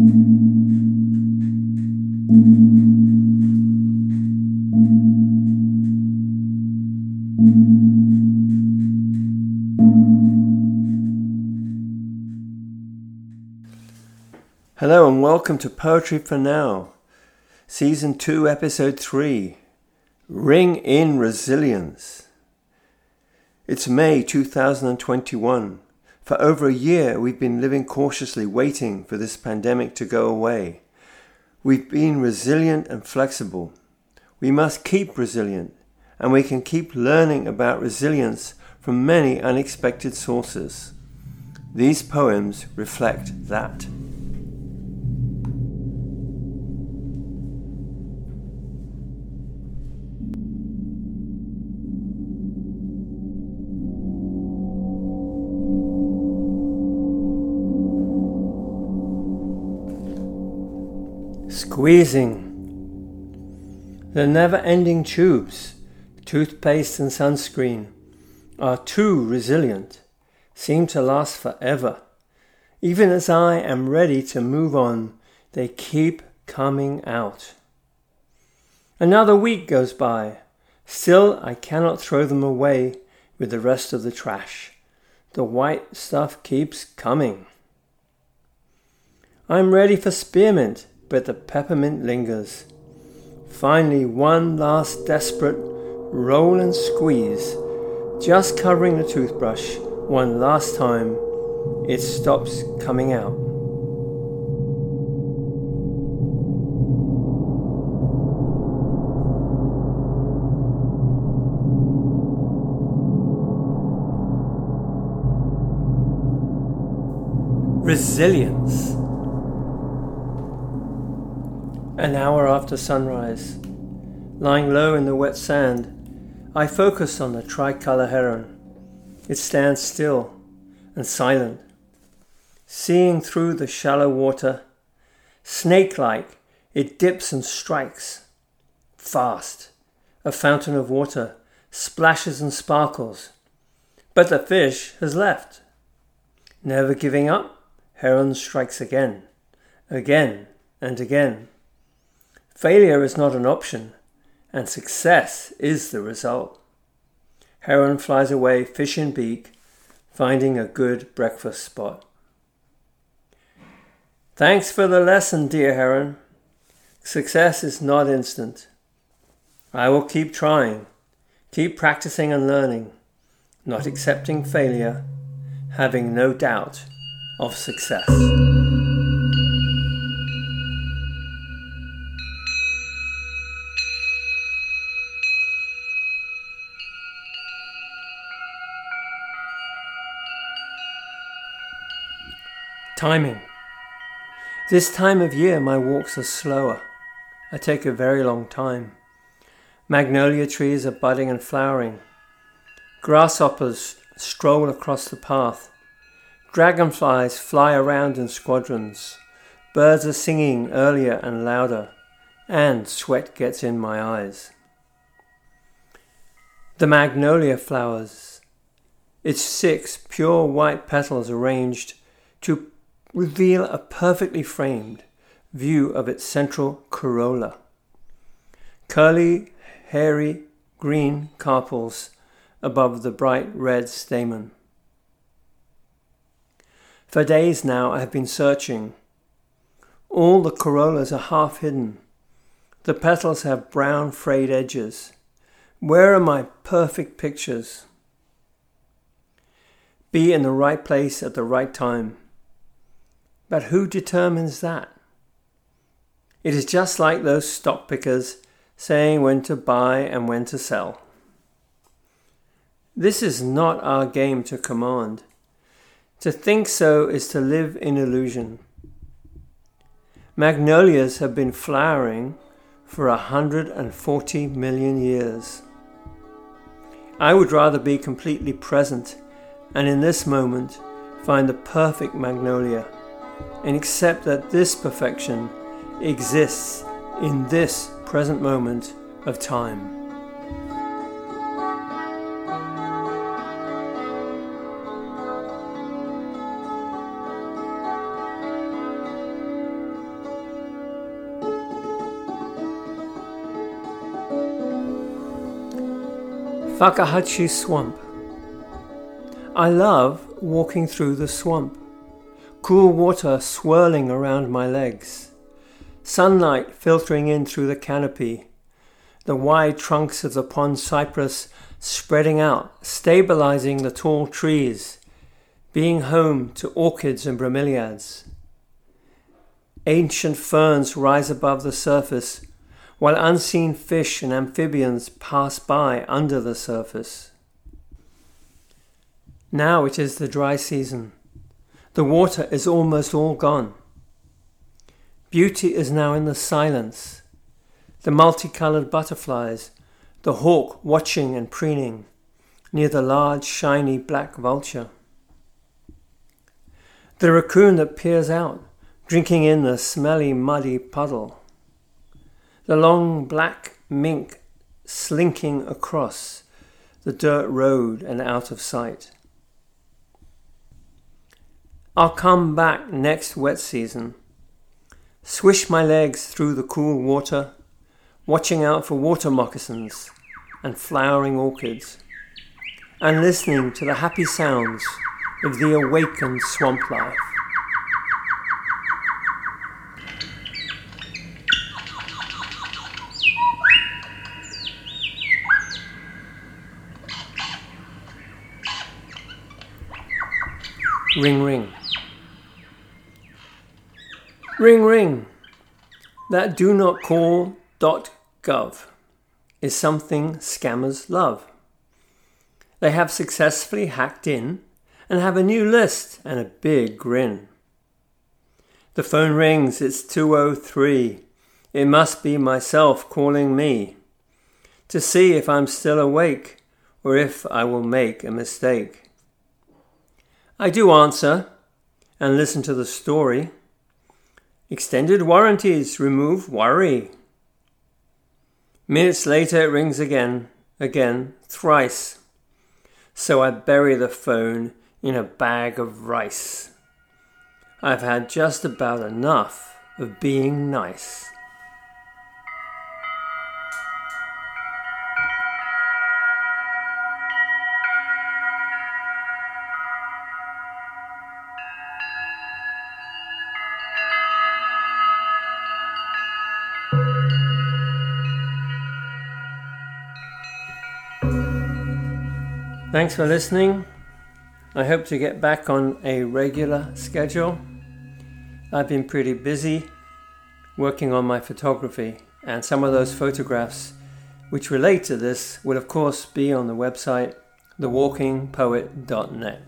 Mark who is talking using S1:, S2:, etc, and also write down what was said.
S1: Hello and welcome to Poetry for Now, Season 2, Episode 3 Ring in Resilience. It's May 2021. For over a year, we've been living cautiously, waiting for this pandemic to go away. We've been resilient and flexible. We must keep resilient, and we can keep learning about resilience from many unexpected sources. These poems reflect that. Squeezing. The never ending tubes, toothpaste and sunscreen, are too resilient, seem to last forever. Even as I am ready to move on, they keep coming out. Another week goes by. Still, I cannot throw them away with the rest of the trash. The white stuff keeps coming. I'm ready for spearmint but the peppermint lingers. Finally, one last desperate roll and squeeze, just covering the toothbrush one last time, it stops coming out. Resilience. An hour after sunrise, lying low in the wet sand, I focus on the tricolour heron. It stands still and silent, seeing through the shallow water. Snake like, it dips and strikes. Fast, a fountain of water splashes and sparkles. But the fish has left. Never giving up, heron strikes again, again and again. Failure is not an option, and success is the result. Heron flies away, fish in beak, finding a good breakfast spot. Thanks for the lesson, dear Heron. Success is not instant. I will keep trying, keep practicing and learning, not accepting failure, having no doubt of success. Timing. This time of year, my walks are slower. I take a very long time. Magnolia trees are budding and flowering. Grasshoppers stroll across the path. Dragonflies fly around in squadrons. Birds are singing earlier and louder, and sweat gets in my eyes. The magnolia flowers, its six pure white petals arranged to reveal a perfectly framed view of its central corolla. Curly, hairy, green carpels above the bright red stamen. For days now I have been searching. All the corollas are half hidden. The petals have brown frayed edges. Where are my perfect pictures? Be in the right place at the right time. But who determines that? It is just like those stock pickers saying when to buy and when to sell. This is not our game to command. To think so is to live in illusion. Magnolias have been flowering for a 140 million years. I would rather be completely present and in this moment find the perfect magnolia and accept that this perfection exists in this present moment of time. Fakahatchee Swamp. I love walking through the swamp. Cool water swirling around my legs. Sunlight filtering in through the canopy. The wide trunks of the pond cypress spreading out, stabilizing the tall trees, being home to orchids and bromeliads. Ancient ferns rise above the surface, while unseen fish and amphibians pass by under the surface. Now it is the dry season. The water is almost all gone. Beauty is now in the silence, the multicolored butterflies, the hawk watching and preening near the large shiny black vulture. The raccoon that peers out, drinking in the smelly muddy puddle the long black mink slinking across the dirt road and out of sight. I'll come back next wet season, swish my legs through the cool water, watching out for water moccasins and flowering orchids, and listening to the happy sounds of the awakened swamp life. Ring ring. Ring ring. That do not call dot gov is something scammers love. They have successfully hacked in and have a new list and a big grin. The phone rings, it's 203. It must be myself calling me to see if I'm still awake or if I will make a mistake. I do answer and listen to the story. Extended warranties remove worry. Minutes later, it rings again, again, thrice. So I bury the phone in a bag of rice. I've had just about enough of being nice. Thanks for listening. I hope to get back on a regular schedule. I've been pretty busy working on my photography, and some of those photographs which relate to this will, of course, be on the website thewalkingpoet.net.